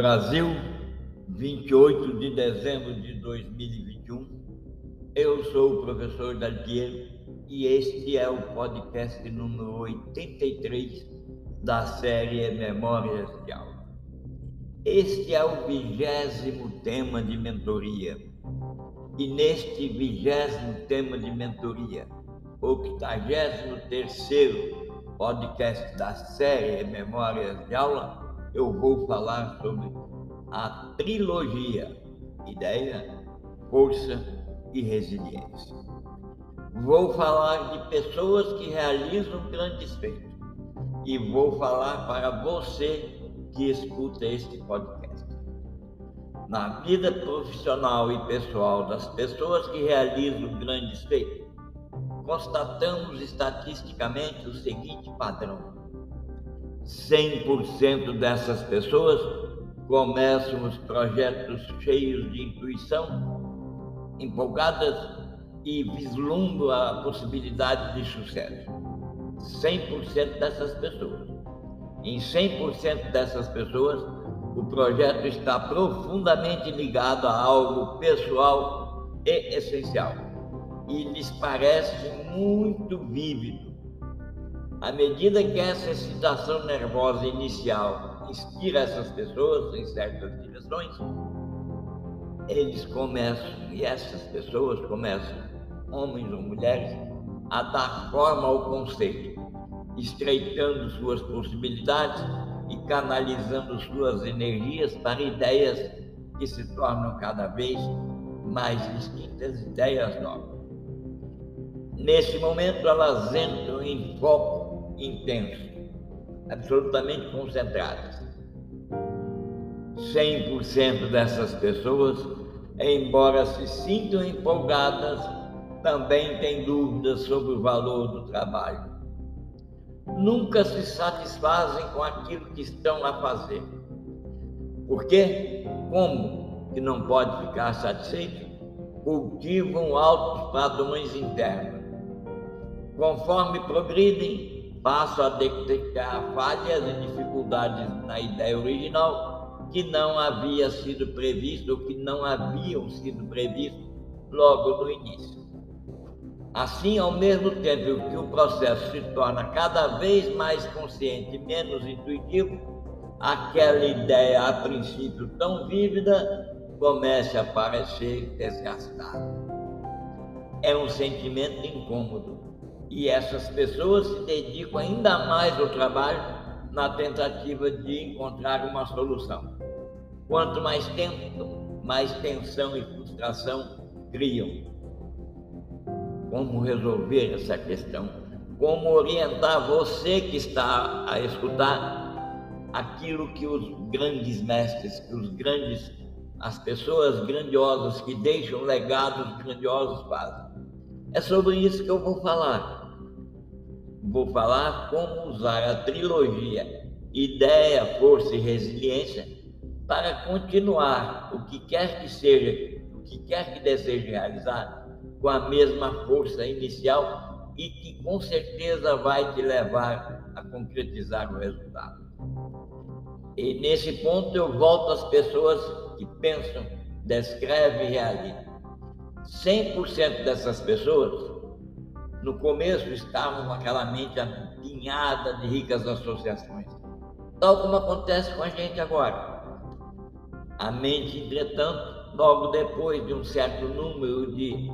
Brasil, 28 de dezembro de 2021. Eu sou o professor Daltiero e este é o podcast número 83 da série Memórias de Aula. Este é o vigésimo tema de mentoria. E neste vigésimo tema de mentoria, octagésimo terceiro podcast da série Memórias de Aula, eu vou falar sobre a trilogia ideia, força e resiliência. Vou falar de pessoas que realizam grandes feitos e vou falar para você que escuta este podcast. Na vida profissional e pessoal das pessoas que realizam grandes feitos, constatamos estatisticamente o seguinte padrão 100% dessas pessoas começam os projetos cheios de intuição, empolgadas e vislumbram a possibilidade de sucesso. 100% dessas pessoas. Em 100% dessas pessoas, o projeto está profundamente ligado a algo pessoal e essencial e lhes parece muito vívido à medida que essa excitação nervosa inicial inspira essas pessoas em certas direções, eles começam, e essas pessoas começam, homens ou mulheres, a dar forma ao conceito, estreitando suas possibilidades e canalizando suas energias para ideias que se tornam cada vez mais distintas, ideias novas. Nesse momento, elas entram em foco intenso, absolutamente concentradas. 100% dessas pessoas, embora se sintam empolgadas, também têm dúvidas sobre o valor do trabalho. Nunca se satisfazem com aquilo que estão a fazer. Por quê? Como que não pode ficar satisfeito? Cultivam altos padrões internos. Conforme progridem, passo a detectar falhas e dificuldades na ideia original que não havia sido previsto ou que não haviam sido previstos logo no início. Assim, ao mesmo tempo que o processo se torna cada vez mais consciente e menos intuitivo, aquela ideia a princípio tão vívida começa a parecer desgastada. É um sentimento incômodo e essas pessoas se dedicam ainda mais ao trabalho na tentativa de encontrar uma solução. Quanto mais tempo, mais tensão e frustração criam. Como resolver essa questão? Como orientar você que está a escutar aquilo que os grandes mestres, que os grandes, as pessoas grandiosas que deixam legados grandiosos fazem? É sobre isso que eu vou falar vou falar como usar a trilogia Ideia, Força e Resiliência para continuar o que quer que seja, o que quer que deseje realizar com a mesma força inicial e que com certeza vai te levar a concretizar o resultado. E nesse ponto eu volto às pessoas que pensam, descrevem e realizam. 100% dessas pessoas no começo estavam com aquela mente apinhada de ricas associações, tal como acontece com a gente agora. A mente, entretanto, logo depois de um certo número de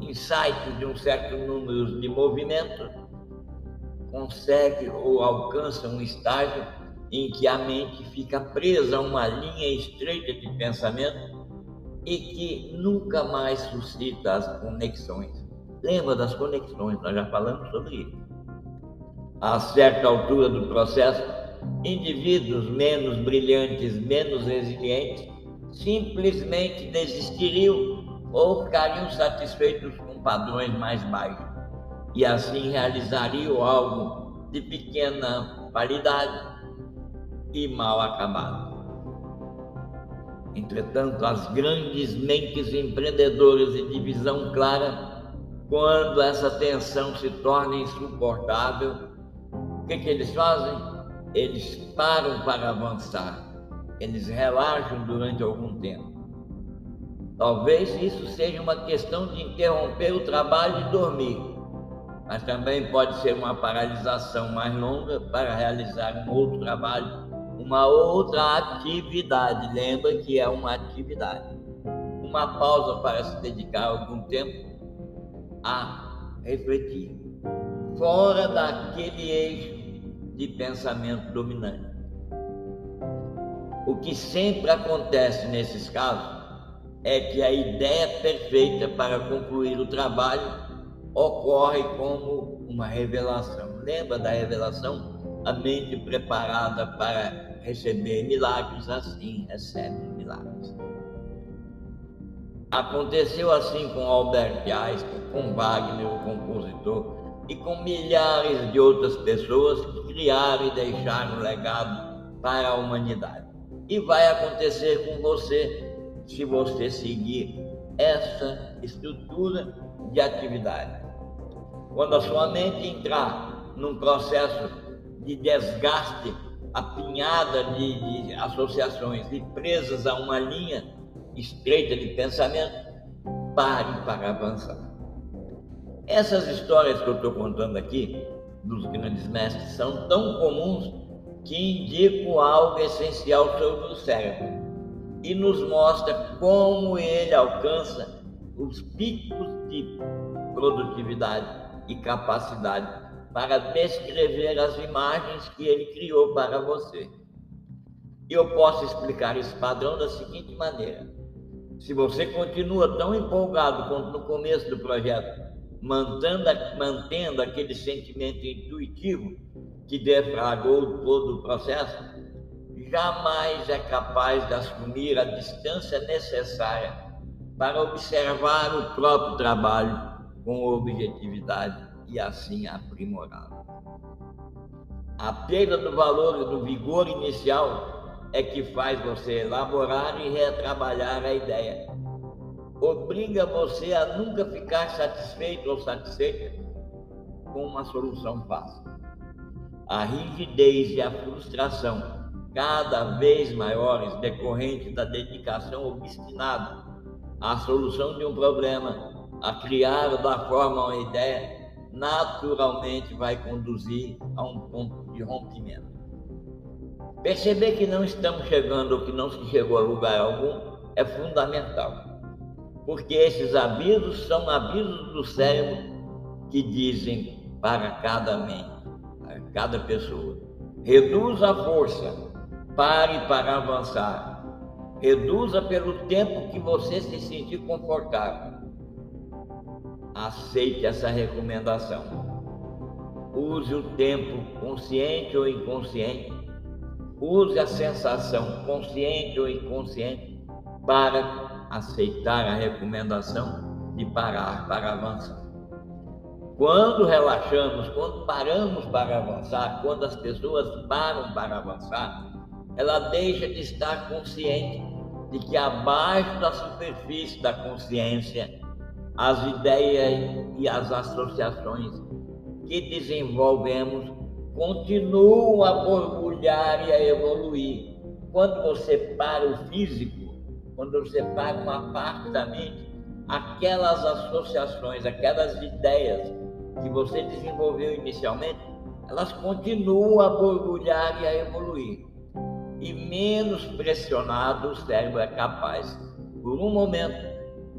insights, de um certo número de movimentos, consegue ou alcança um estágio em que a mente fica presa a uma linha estreita de pensamento e que nunca mais suscita as conexões. Lembra das conexões, nós já falamos sobre isso. A certa altura do processo, indivíduos menos brilhantes, menos resilientes, simplesmente desistiriam ou ficariam satisfeitos com padrões mais baixos e assim realizariam algo de pequena qualidade e mal acabado. Entretanto, as grandes mentes empreendedoras de visão clara quando essa tensão se torna insuportável, o que, que eles fazem? Eles param para avançar eles relaxam durante algum tempo. Talvez isso seja uma questão de interromper o trabalho e dormir, mas também pode ser uma paralisação mais longa para realizar um outro trabalho, uma outra atividade. Lembra que é uma atividade. Uma pausa para se dedicar algum tempo a refletir, fora daquele eixo de pensamento dominante. O que sempre acontece nesses casos é que a ideia perfeita para concluir o trabalho ocorre como uma revelação. Lembra da revelação? A mente preparada para receber milagres, assim recebe milagres. Aconteceu assim com Albert Einstein, com Wagner, o compositor, e com milhares de outras pessoas que criaram e deixaram um legado para a humanidade. E vai acontecer com você se você seguir essa estrutura de atividade. Quando a sua mente entrar num processo de desgaste, apinhada de, de associações e presas a uma linha estreita de pensamento, pare para avançar. Essas histórias que eu estou contando aqui, dos grandes mestres, são tão comuns que indicam algo essencial sobre o cérebro e nos mostra como ele alcança os picos de produtividade e capacidade para descrever as imagens que ele criou para você. Eu posso explicar esse padrão da seguinte maneira: se você continua tão empolgado quanto no começo do projeto, mantendo, mantendo aquele sentimento intuitivo que defragou todo o processo, jamais é capaz de assumir a distância necessária para observar o próprio trabalho com objetividade e assim aprimorá-lo. A perda do valor e do vigor inicial é que faz você elaborar e retrabalhar a ideia. Obriga você a nunca ficar satisfeito ou satisfeita com uma solução fácil. A rigidez e a frustração cada vez maiores decorrente da dedicação obstinada à solução de um problema, a criar da forma uma ideia, naturalmente vai conduzir a um ponto de rompimento. Perceber que não estamos chegando ou que não se chegou a lugar algum é fundamental, porque esses avisos são avisos do cérebro que dizem para cada mente, para cada pessoa, reduz a força Pare para avançar. Reduza pelo tempo que você se sentir confortável. Aceite essa recomendação. Use o tempo consciente ou inconsciente. Use a sensação consciente ou inconsciente para aceitar a recomendação de parar para avançar. Quando relaxamos, quando paramos para avançar, quando as pessoas param para avançar, ela deixa de estar consciente de que abaixo da superfície da consciência, as ideias e as associações que desenvolvemos continuam a borbulhar e a evoluir. Quando você para o físico, quando você para uma parte da mente, aquelas associações, aquelas ideias que você desenvolveu inicialmente, elas continuam a borbulhar e a evoluir e menos pressionado o cérebro é capaz, por um momento,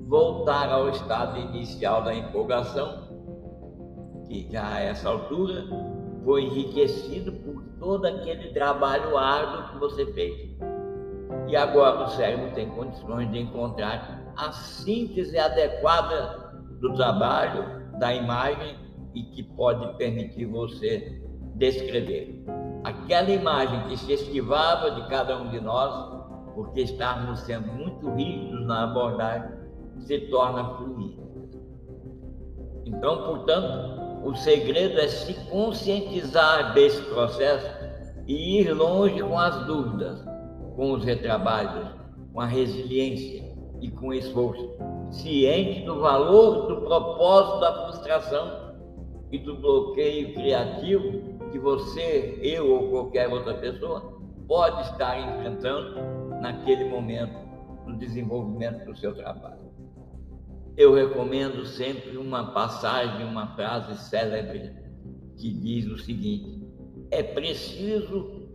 voltar ao estado inicial da empolgação, que já a essa altura foi enriquecido todo aquele trabalho árduo que você fez. E agora o cérebro tem condições de encontrar a síntese adequada do trabalho, da imagem e que pode permitir você descrever aquela imagem que se esquivava de cada um de nós, porque estávamos sendo muito rígidos na abordagem, se torna fluida. Então, portanto, o segredo é se conscientizar desse processo e ir longe com as dúvidas, com os retrabalhos, com a resiliência e com o esforço, ciente do valor do propósito da frustração e do bloqueio criativo que você, eu ou qualquer outra pessoa pode estar enfrentando naquele momento no desenvolvimento do seu trabalho. Eu recomendo sempre uma passagem, uma frase célebre que diz o seguinte: é preciso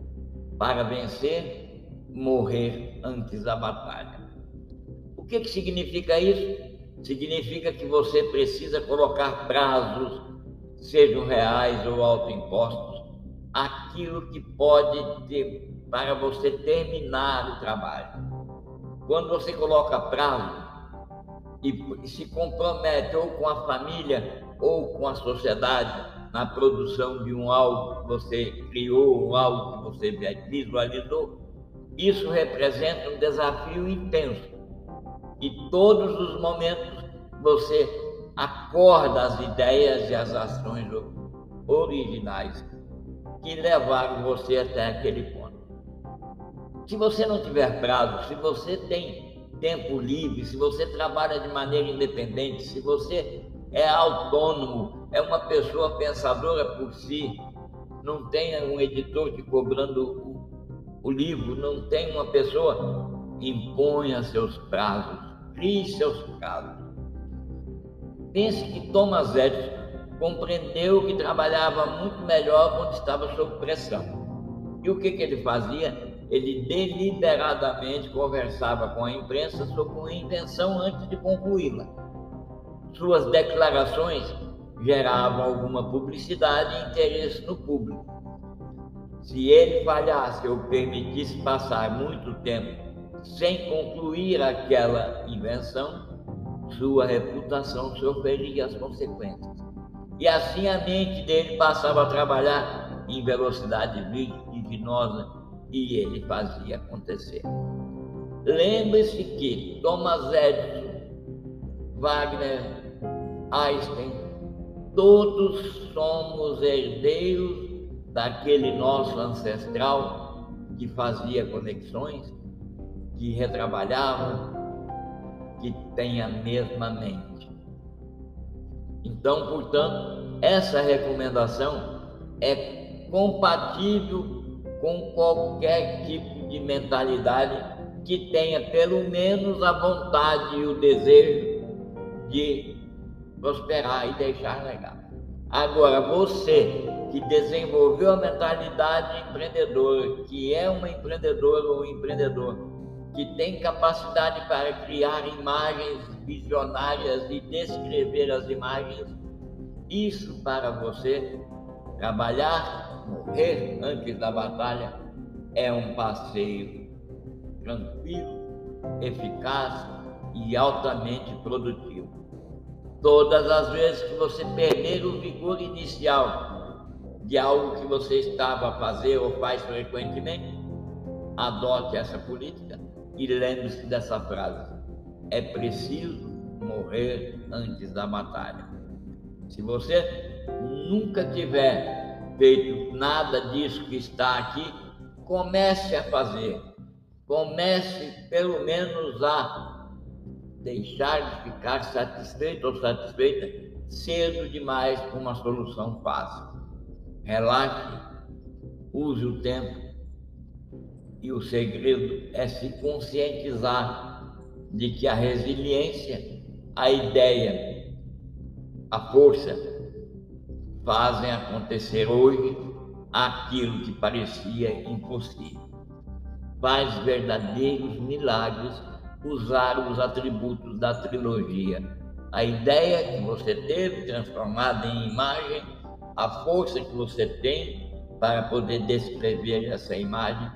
para vencer morrer antes da batalha. O que, que significa isso? Significa que você precisa colocar prazos, sejam reais ou autoimpostos, aquilo que pode ter para você terminar o trabalho. Quando você coloca prazo e se compromete ou com a família ou com a sociedade na produção de um algo que você criou, um algo que você visualizou, isso representa um desafio intenso. E todos os momentos você acorda as ideias e as ações originais que levaram você até aquele ponto. Se você não tiver prazo, se você tem tempo livre, se você trabalha de maneira independente, se você é autônomo, é uma pessoa pensadora por si, não tem um editor te cobrando o, o livro, não tem uma pessoa, imponha seus prazos, crie seus prazos. Pense que Thomas Edison compreendeu que trabalhava muito melhor quando estava sob pressão. E o que, que ele fazia? Ele deliberadamente conversava com a imprensa sobre uma invenção antes de concluí-la. Suas declarações geravam alguma publicidade e interesse no público. Se ele falhasse ou permitisse passar muito tempo sem concluir aquela invenção, sua reputação sofreria as consequências. E assim a mente dele passava a trabalhar em velocidade vertiginosa e ele fazia acontecer. Lembre-se que Thomas Edison, Wagner, Einstein, todos somos herdeiros daquele nosso ancestral que fazia conexões, que retrabalhava, que tem a mesma mente. Então, portanto, essa recomendação é compatível com qualquer tipo de mentalidade que tenha pelo menos a vontade e o desejo de prosperar e deixar legado. Agora, você que desenvolveu a mentalidade empreendedora, que é uma empreendedora ou empreendedor, que tem capacidade para criar imagens visionárias e descrever as imagens, isso para você trabalhar, morrer antes da batalha é um passeio tranquilo, eficaz e altamente produtivo. Todas as vezes que você perder o vigor inicial de algo que você estava a fazer ou faz frequentemente, adote essa política e lembre-se dessa frase: é preciso morrer antes da batalha. Se você nunca tiver feito nada disso que está aqui, comece a fazer. Comece pelo menos a deixar de ficar satisfeito ou satisfeita cedo demais com uma solução fácil. Relaxe, use o tempo e o segredo é se conscientizar de que a resiliência, a ideia, a força fazem acontecer hoje aquilo que parecia impossível. Faz verdadeiros milagres usar os atributos da trilogia. A ideia que você teve transformada em imagem, a força que você tem para poder descrever essa imagem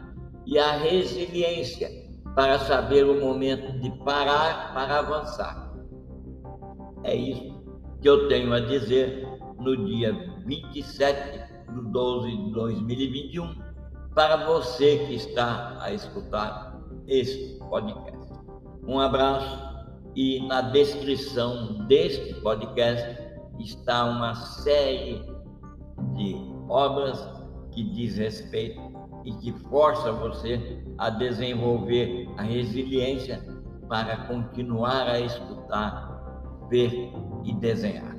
e a resiliência para saber o momento de parar para avançar. É isso que eu tenho a dizer no dia 27 de 12 de 2021 para você que está a escutar esse podcast. Um abraço e na descrição deste podcast está uma série de obras que diz respeito e que força você a desenvolver a resiliência para continuar a escutar, ver e desenhar.